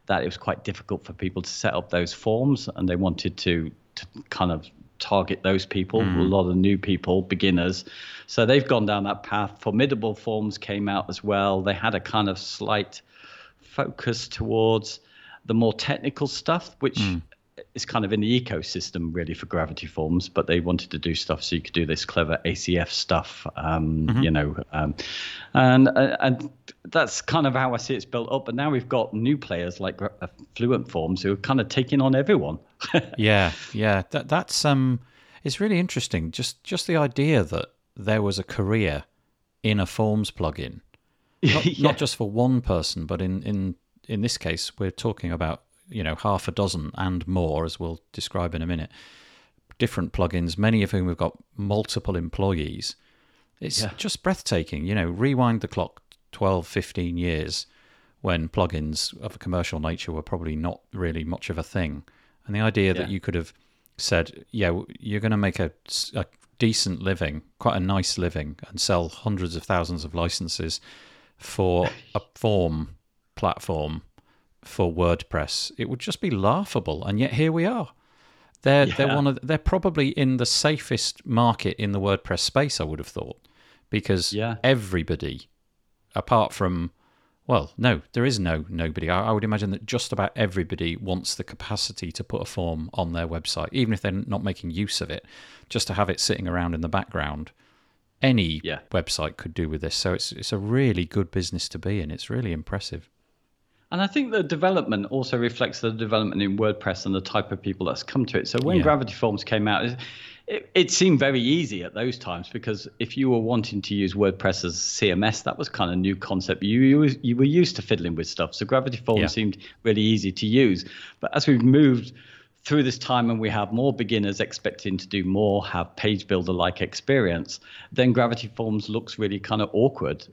that it was quite difficult for people to set up those forms, and they wanted to to kind of target those people, mm. a lot of new people, beginners. So they've gone down that path. Formidable Forms came out as well. They had a kind of slight focus towards the more technical stuff, which mm. Is kind of in the ecosystem really for Gravity Forms, but they wanted to do stuff so you could do this clever ACF stuff, um, mm-hmm. you know, um, and uh, and that's kind of how I see it's built up. But now we've got new players like uh, Fluent Forms who are kind of taking on everyone. yeah, yeah, that that's um, it's really interesting. Just just the idea that there was a career in a forms plugin, not, yeah. not just for one person, but in in in this case, we're talking about you know half a dozen and more, as we'll describe in a minute. Different plugins, many of whom have got multiple employees. It's yeah. just breathtaking. You know, rewind the clock 12, 15 years when plugins of a commercial nature were probably not really much of a thing. And the idea yeah. that you could have said, yeah, you're going to make a, a decent living, quite a nice living, and sell hundreds of thousands of licenses for a form platform for WordPress, it would just be laughable. And yet here we are. They're yeah. they're one of they're probably in the safest market in the WordPress space. I would have thought because yeah. everybody, apart from well, no, there is no nobody. I, I, would imagine that just about everybody wants the capacity to put a form on their website, even if they're not making use of it, just to have it sitting around in the background. Any yeah. website could do with this, so it's it's a really good business to be in. It's really impressive. And I think the development also reflects the development in WordPress and the type of people that's come to it. So when yeah. Gravity Forms came out, it, it, seemed very easy at those times because if you were wanting to use WordPress as CMS, that was kind of new concept. You you, you were used to fiddling with stuff, so Gravity Forms yeah. seemed really easy to use. But as we've moved through this time and we have more beginners expecting to do more, have page builder like experience, then Gravity Forms looks really kind of awkward.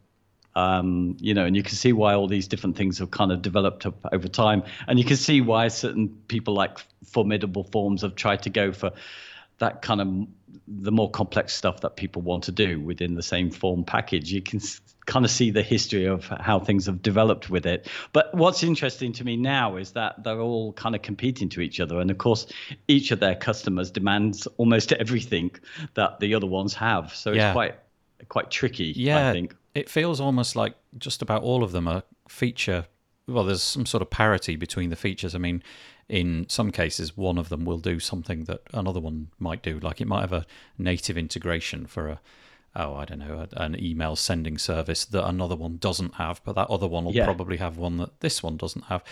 Um, you know, and you can see why all these different things have kind of developed up over time, and you can see why certain people like formidable forms have tried to go for that kind of the more complex stuff that people want to do within the same form package. You can kind of see the history of how things have developed with it. But what's interesting to me now is that they're all kind of competing to each other. And of course, each of their customers demands almost everything that the other ones have. So it's yeah. quite quite tricky, yeah, I think. It feels almost like just about all of them are feature well, there's some sort of parity between the features. I mean, in some cases, one of them will do something that another one might do. Like it might have a native integration for a, oh, I don't know, an email sending service that another one doesn't have, but that other one will yeah. probably have one that this one doesn't have.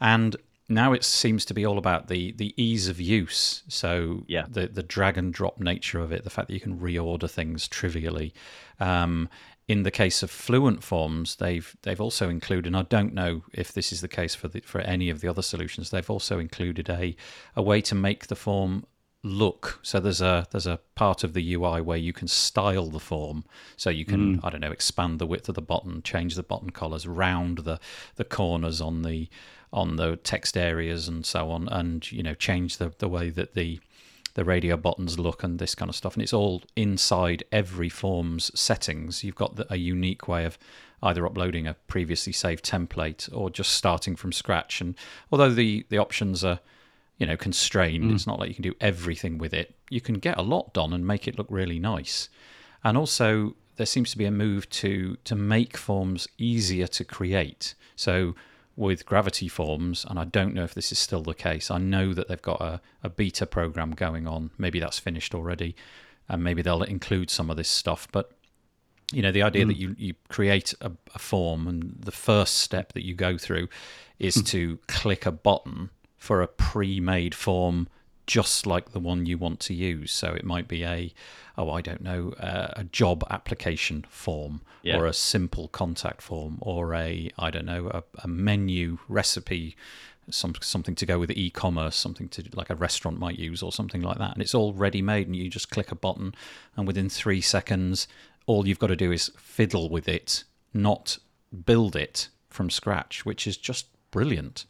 And now it seems to be all about the the ease of use. So yeah. the the drag and drop nature of it, the fact that you can reorder things trivially. Um, in the case of fluent forms, they've they've also included, and I don't know if this is the case for the, for any of the other solutions. They've also included a a way to make the form look. So there's a there's a part of the UI where you can style the form. So you can mm. I don't know expand the width of the button, change the button colors, round the the corners on the on the text areas and so on, and you know change the the way that the the radio buttons look and this kind of stuff. And it's all inside every form's settings. You've got the, a unique way of either uploading a previously saved template or just starting from scratch. And although the, the options are, you know, constrained, mm. it's not like you can do everything with it. You can get a lot done and make it look really nice. And also, there seems to be a move to to make forms easier to create. So with Gravity Forms, and I don't know if this is still the case. I know that they've got a, a beta program going on. Maybe that's finished already, and maybe they'll include some of this stuff. But you know, the idea mm. that you you create a, a, form, and the first step that you go through is mm. to click a button for a pre-made form just like the one you want to use. So it might be a, oh, I don't know, uh, a job application form yeah. or a simple contact form or a, I don't know, a, a menu recipe, some something to go with e-commerce, something to like a restaurant might use or something like that. And it's all ready made, and you just click a button, and within three seconds, all you've got to do is fiddle with it, not build it from scratch, which is just brilliant.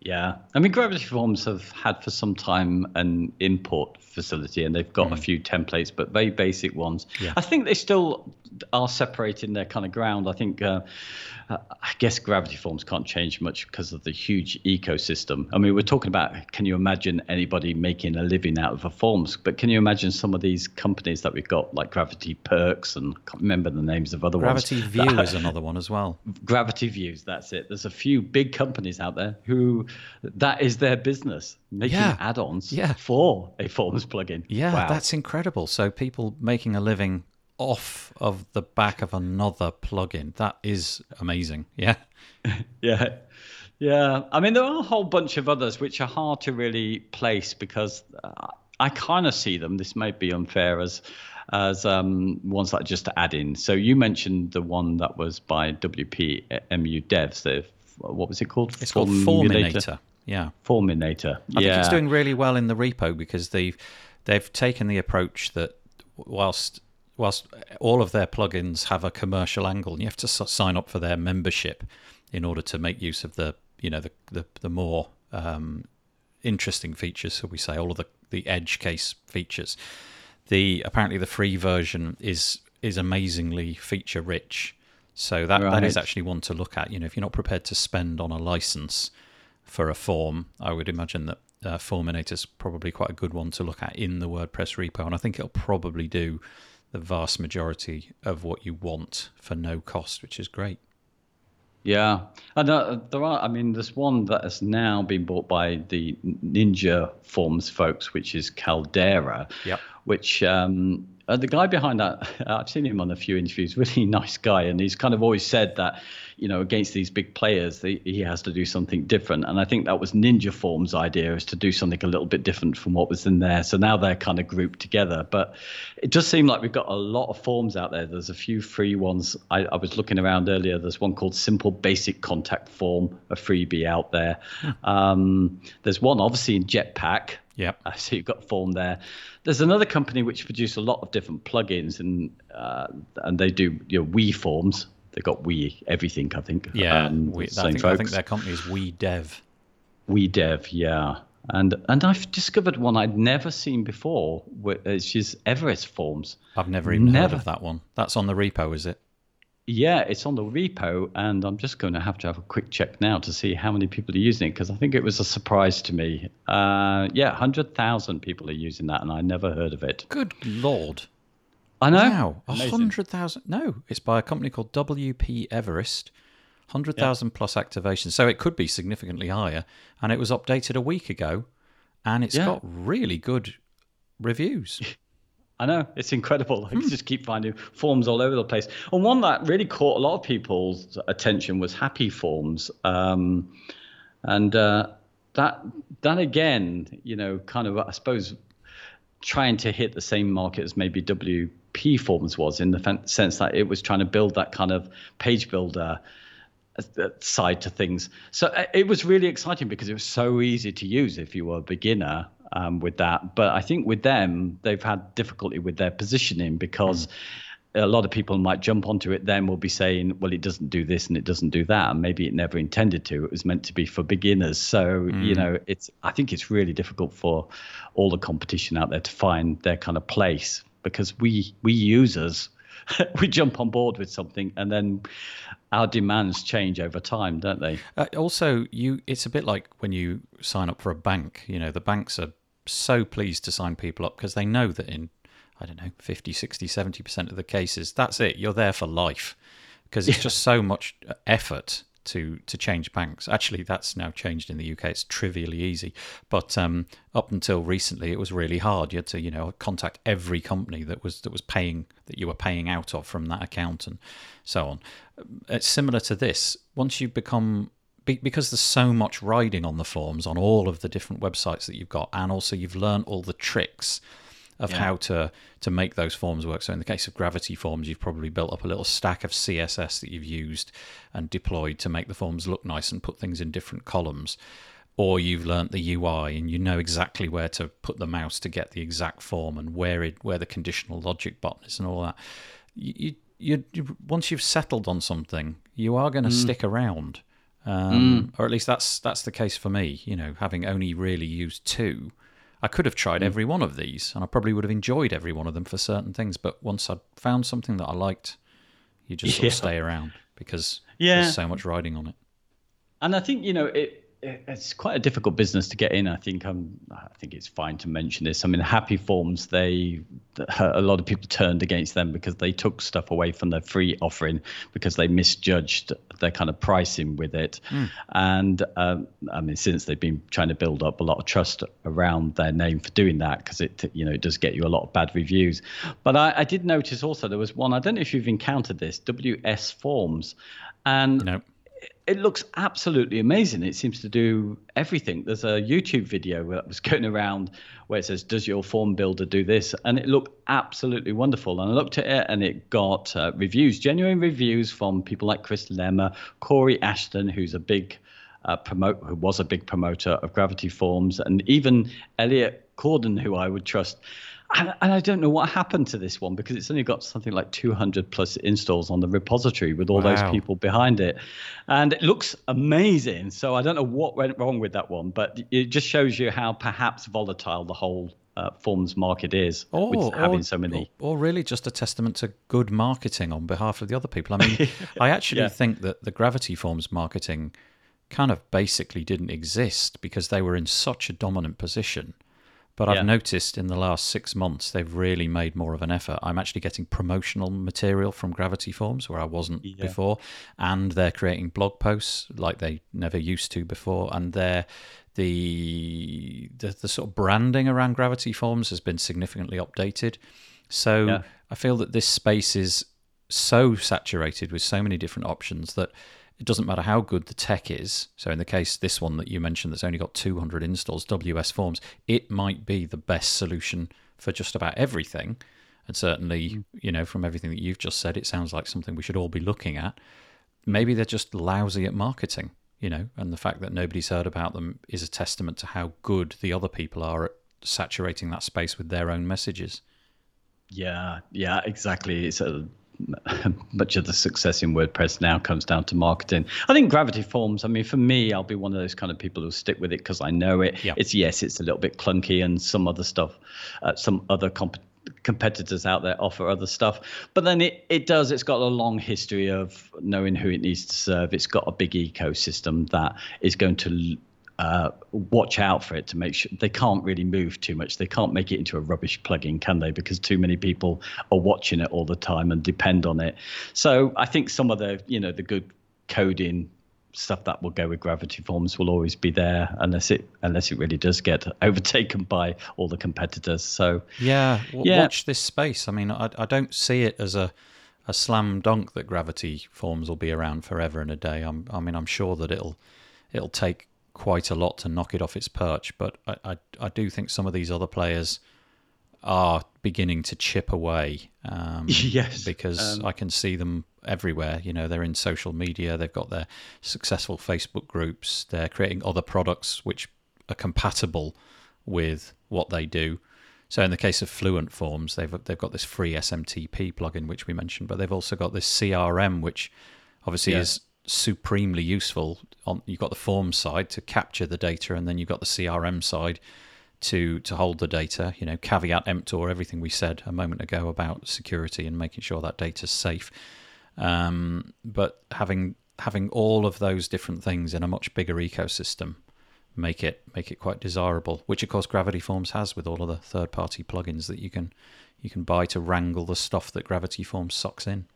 Yeah, I mean, Gravity Forms have had for some time an import facility, and they've got mm. a few templates, but very basic ones. Yeah. I think they still are separating their kind of ground. I think, uh, uh, I guess, Gravity Forms can't change much because of the huge ecosystem. I mean, we're talking about can you imagine anybody making a living out of a forms? But can you imagine some of these companies that we've got, like Gravity Perks, and I can't remember the names of other Gravity ones. Gravity View is another one as well. Gravity Views, that's it. There's a few big companies out there who that is their business, making yeah. add-ons yeah. for a Forms plugin. Yeah, wow. that's incredible. So people making a living off of the back of another plugin. That is amazing. Yeah. yeah. Yeah. I mean, there are a whole bunch of others which are hard to really place because uh, I kind of see them. This may be unfair as as um, ones that just to add in. So you mentioned the one that was by WPMU Devs. The what was it called? It's called Forminator. Yeah, Forminator. I yeah. think it's doing really well in the repo because they've they've taken the approach that whilst whilst all of their plugins have a commercial angle, and you have to sign up for their membership in order to make use of the you know the the, the more um, interesting features. So we say all of the the edge case features. The apparently the free version is is amazingly feature rich. So that, right. that is actually one to look at. You know, if you're not prepared to spend on a license for a form, I would imagine that uh, Forminator is probably quite a good one to look at in the WordPress repo, and I think it'll probably do the vast majority of what you want for no cost, which is great. Yeah, and uh, there are. I mean, there's one that has now been bought by the Ninja Forms folks, which is Caldera. Yep. Which um, uh, the guy behind that, I've seen him on a few interviews. Really nice guy, and he's kind of always said that, you know, against these big players, they, he has to do something different. And I think that was Ninja Form's idea, is to do something a little bit different from what was in there. So now they're kind of grouped together. But it does seem like we've got a lot of forms out there. There's a few free ones. I, I was looking around earlier. There's one called Simple Basic Contact Form, a freebie out there. Hmm. Um, there's one obviously in Jetpack yeah. Uh, so you've got form there. There's another company which produce a lot of different plugins and uh, and they do you know we forms. They've got we everything, I think. Yeah, um, we, I, think, I think their company is We Dev. We Dev, yeah. And and I've discovered one I'd never seen before, which is Everest Forms. I've never even never. heard of that one. That's on the repo, is it? Yeah, it's on the repo, and I'm just going to have to have a quick check now to see how many people are using it because I think it was a surprise to me. Uh, yeah, 100,000 people are using that, and I never heard of it. Good lord. I know. Wow, 100,000. No, it's by a company called WP Everest. 100,000 yeah. plus activations. So it could be significantly higher. And it was updated a week ago, and it's yeah. got really good reviews. I know it's incredible. I just keep finding forms all over the place. And one that really caught a lot of people's attention was Happy Forms, um, and uh, that that again, you know, kind of I suppose trying to hit the same market as maybe WP Forms was in the sense that it was trying to build that kind of page builder uh, side to things. So uh, it was really exciting because it was so easy to use if you were a beginner um, with that. But I think with them, they've had difficulty with their positioning because. Mm. A lot of people might jump onto it, then will be saying, well, it doesn't do this and it doesn't do that. And maybe it never intended to. It was meant to be for beginners. So, mm. you know, it's, I think it's really difficult for all the competition out there to find their kind of place because we, we users, we jump on board with something and then our demands change over time, don't they? Uh, also, you it's a bit like when you sign up for a bank. You know, the banks are so pleased to sign people up because they know that in I don't know, 50, 60, 70% of the cases, that's it. You're there for life because it's yeah. just so much effort to to change banks. Actually, that's now changed in the UK. It's trivially easy, but um, up until recently, it was really hard. You had to, you know, contact every company that was that was paying that you were paying out of from that account and so on. It's similar to this. Once you become because there's so much riding on the forms on all of the different websites that you've got, and also you've learned all the tricks of yeah. how to to make those forms work. So in the case of Gravity Forms, you've probably built up a little stack of CSS that you've used and deployed to make the forms look nice and put things in different columns. Or you've learnt the UI and you know exactly where to put the mouse to get the exact form and where it where the conditional logic button is and all that. You, you, you once you've settled on something, you are going to mm. stick around. Um, mm. or at least that's that's the case for me. You know, having only really used two, I could have tried mm. every one of these, and I probably would have enjoyed every one of them for certain things. But once I'd found something that I liked, you just sort yeah. of stay around because yeah. there's so much riding on it. And I think you know it it's quite a difficult business to get in. I think I'm, I think it's fine to mention this. I mean, Happy Forms, they a lot of people turned against them because they took stuff away from their free offering because they misjudged their kind of pricing with it. Mm. And um, I mean, since they've been trying to build up a lot of trust around their name for doing that because it you know it does get you a lot of bad reviews. But I, I did notice also there was one. I don't know if you've encountered this WS Forms, and. Nope it looks absolutely amazing. It seems to do everything. There's a YouTube video that was going around where it says, "Does your form builder do this?" And it looked absolutely wonderful. And I looked at it, and it got uh, reviews, genuine reviews from people like Chris Lema, Corey Ashton, who's a big uh, promote, who was a big promoter of Gravity Forms, and even Elliot Condon, who I would trust. And, and, I don't know what happened to this one because it's only got something like 200 plus installs on the repository with all wow. those people behind it. And it looks amazing. So I don't know what went wrong with that one, but it just shows you how perhaps volatile the whole uh, forms market is or, with having or, so many. Or really just a testament to good marketing on behalf of the other people. I mean, I actually yeah. think that the Gravity Forms marketing kind of basically didn't exist because they were in such a dominant position but I've noticed in the last six months they've really made more of an effort. I'm actually getting promotional material from Gravity Forms where I wasn't yeah. before, and they're creating blog posts like they never used to before, and they're the, the the sort of branding around Gravity Forms has been significantly updated. So yeah. I feel that this space is so saturated with so many different options that it doesn't matter how good the tech is. So in the case this one that you mentioned that's only got 200 installs, WS Forms, it might be the best solution for just about everything. And certainly, mm. you know, from everything that you've just said, it sounds like something we should all be looking at. Maybe they're just lousy at marketing, you know, and the fact that nobody's heard about them is a testament to how good the other people are at saturating that space with their own messages. Yeah, yeah, exactly. It's a much of the success in WordPress now comes down to marketing. I think Gravity Forms. I mean, for me, I'll be one of those kind of people who stick with it because I know it. Yeah. It's yes, it's a little bit clunky, and some other stuff, uh, some other comp- competitors out there offer other stuff. But then it it does. It's got a long history of knowing who it needs to serve. It's got a big ecosystem that is going to uh, watch out for it to make sure they can't really move too much. They can't make it into a rubbish plugin, can they? Because too many people are watching it all the time and depend on it. So I think some of the you know the good coding stuff that will go with gravity forms will always be there unless it unless it really does get overtaken by all the competitors so yeah, w- yeah. watch this space i mean I, I don't see it as a a slam dunk that gravity forms will be around forever and a day I'm, i mean i'm sure that it'll it'll take quite a lot to knock it off its perch. But I, I, I do think some of these other players are beginning to chip away. Um, yes, because um, I can see them everywhere. You know, they're in social media. They've got their successful Facebook groups. They're creating other products which are compatible with what they do. So in the case of Fluent Forms, they've they've got this free SMTP plugin which we mentioned, but they've also got this CRM which obviously yeah. is supremely useful. On you've got the form side to capture the data, and then you've got the CRM side to to hold the data. You know, caveat emptor, everything we said a moment ago about security and making sure that data's safe. Um, but having having all of those different things in a much bigger ecosystem make it make it quite desirable. Which of course Gravity Forms has with all of the third party plugins that you can you can buy to wrangle the stuff that Gravity Forms sucks in.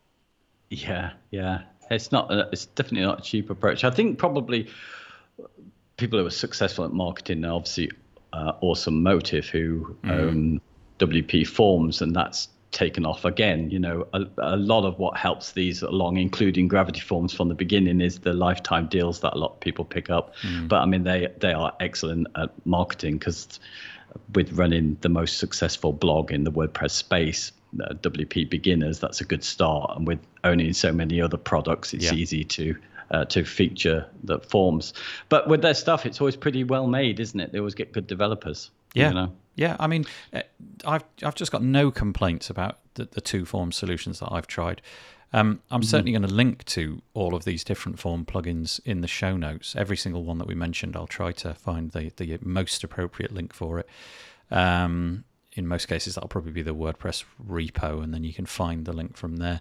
Yeah, yeah. It's not. A, it's definitely not a cheap approach. I think probably people who are successful at marketing are obviously uh, Awesome Motive, who mm. own WP Forms, and that's taken off again. You know, a, a, lot of what helps these along, including Gravity Forms from the beginning, is the lifetime deals that a lot of people pick up. Mm. But I mean, they they are excellent at marketing because with running the most successful blog in the WordPress space, WP Beginners, that's a good start. And with owning so many other products, it's yeah. easy to uh, to feature the forms. But with their stuff, it's always pretty well made, isn't it? They always get good developers. Yeah. You know? Yeah, I mean, uh, I've I've just got no complaints about the, the two form solutions that I've tried. Um, I'm mm-hmm. certainly going to link to all of these different form plugins in the show notes. Every single one that we mentioned, I'll try to find the, the most appropriate link for it. Um, in most cases, that'll probably be the WordPress repo, and then you can find the link from there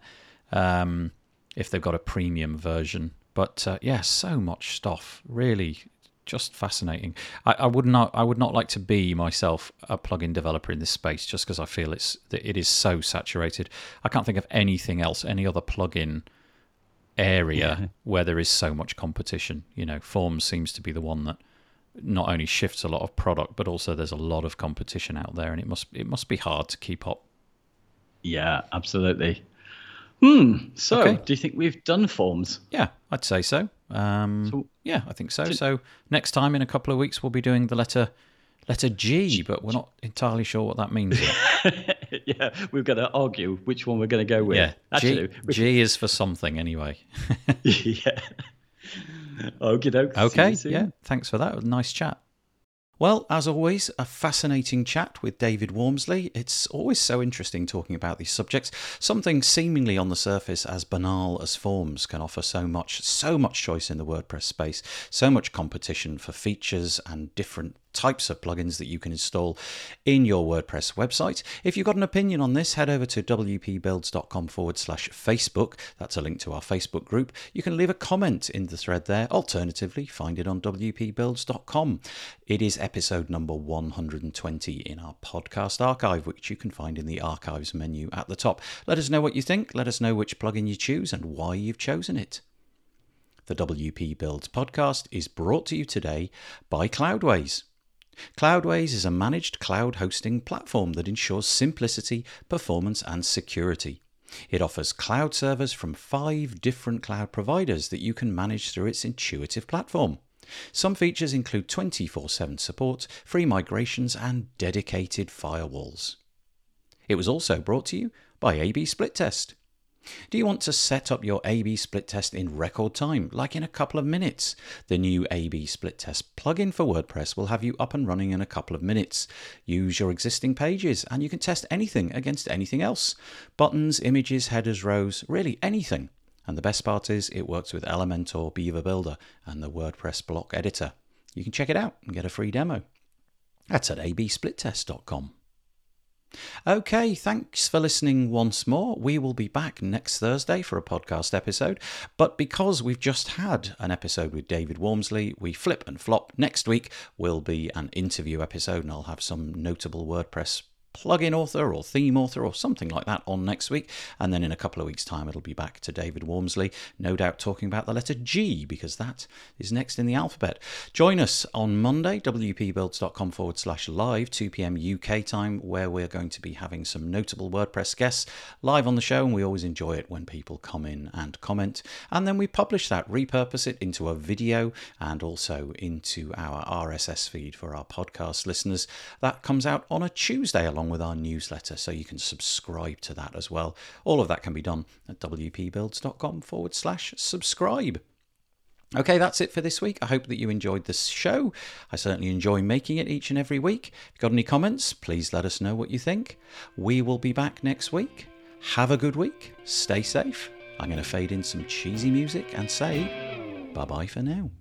um, if they've got a premium version. But uh, yeah, so much stuff. Really, just fascinating. I, I, would not I would not like to be myself a plugin developer in this space just because I feel it's it is so saturated. I can't think of anything else, any other plugin area yeah. where there is so much competition. You know, Forms seems to be the one that not only shifts a lot of product, but also there's a lot of competition out there, and it must it must be hard to keep up. Yeah, absolutely. Hmm. So, okay. do you think we've done forms? Yeah, I'd say so. Um, so yeah, I think so. So next time in a couple of weeks, we'll be doing the letter letter G, but we're not entirely sure what that means yet. yeah, we've got to argue which one we're going to go with. Yeah, Actually, G, G is for something anyway. yeah. Okay, okay. Yeah, thanks for that. Nice chat. Well, as always, a fascinating chat with David Waumsley. It's always so interesting talking about these subjects. Something seemingly on the surface as banal as forms can offer so much, so much choice in the WordPress space, so much competition for features and different types of plugins that you can install in your WordPress website. If you've got an opinion on this, head over to wpbuilds.com forward slash Facebook. That's a link to our Facebook group. You can leave a comment in the thread there. Alternatively, find it on wpbuilds.com. It is episode number 120 in our podcast archive, which you can find in the archives menu at the top. Let us know what you think. Let us know which plugin you choose and why you've chosen it. The WP Builds podcast is brought to you today by Cloudways. Cloudways is a managed cloud hosting platform that ensures simplicity, performance, and security. It offers cloud servers from five different cloud providers that you can manage through its intuitive platform. Some features include 24 7 support, free migrations, and dedicated firewalls. It was also brought to you by AB Split Test. Do you want to set up your A-B split test in record time, like in a couple of minutes? The new A-B split test plugin for WordPress will have you up and running in a couple of minutes. Use your existing pages and you can test anything against anything else. Buttons, images, headers, rows, really anything. And the best part is it works with Elementor, Beaver Builder, and the WordPress block editor. You can check it out and get a free demo. That's at absplittest.com. Okay, thanks for listening once more. We will be back next Thursday for a podcast episode. But because we've just had an episode with David Waumsley, we flip and flop. Next week will be an interview episode, and I'll have some notable WordPress plugin author or theme author or something like that on next week. And then in a couple of weeks' time, it'll be back to David Waumsley, no doubt talking about the letter G, because that is next in the alphabet. Join us on Monday, wpbuilds.com forward slash live, 2 p.m. UK time, where we're going to be having some notable WordPress guests live on the show. And we always enjoy it when people come in and comment. And then we publish that, repurpose it into a video and also into our RSS feed for our podcast listeners. That comes out on a Tuesday along along with our newsletter, so you can subscribe to that as well. All of that can be done at wpbuilds.com forward slash subscribe. Okay, that's it for this week. I hope that you enjoyed this show. I certainly enjoy making it each and every week. If you've got any comments, please let us know what you think. We will be back next week. Have a good week. Stay safe. I'm going to fade in some cheesy music and say bye bye for now.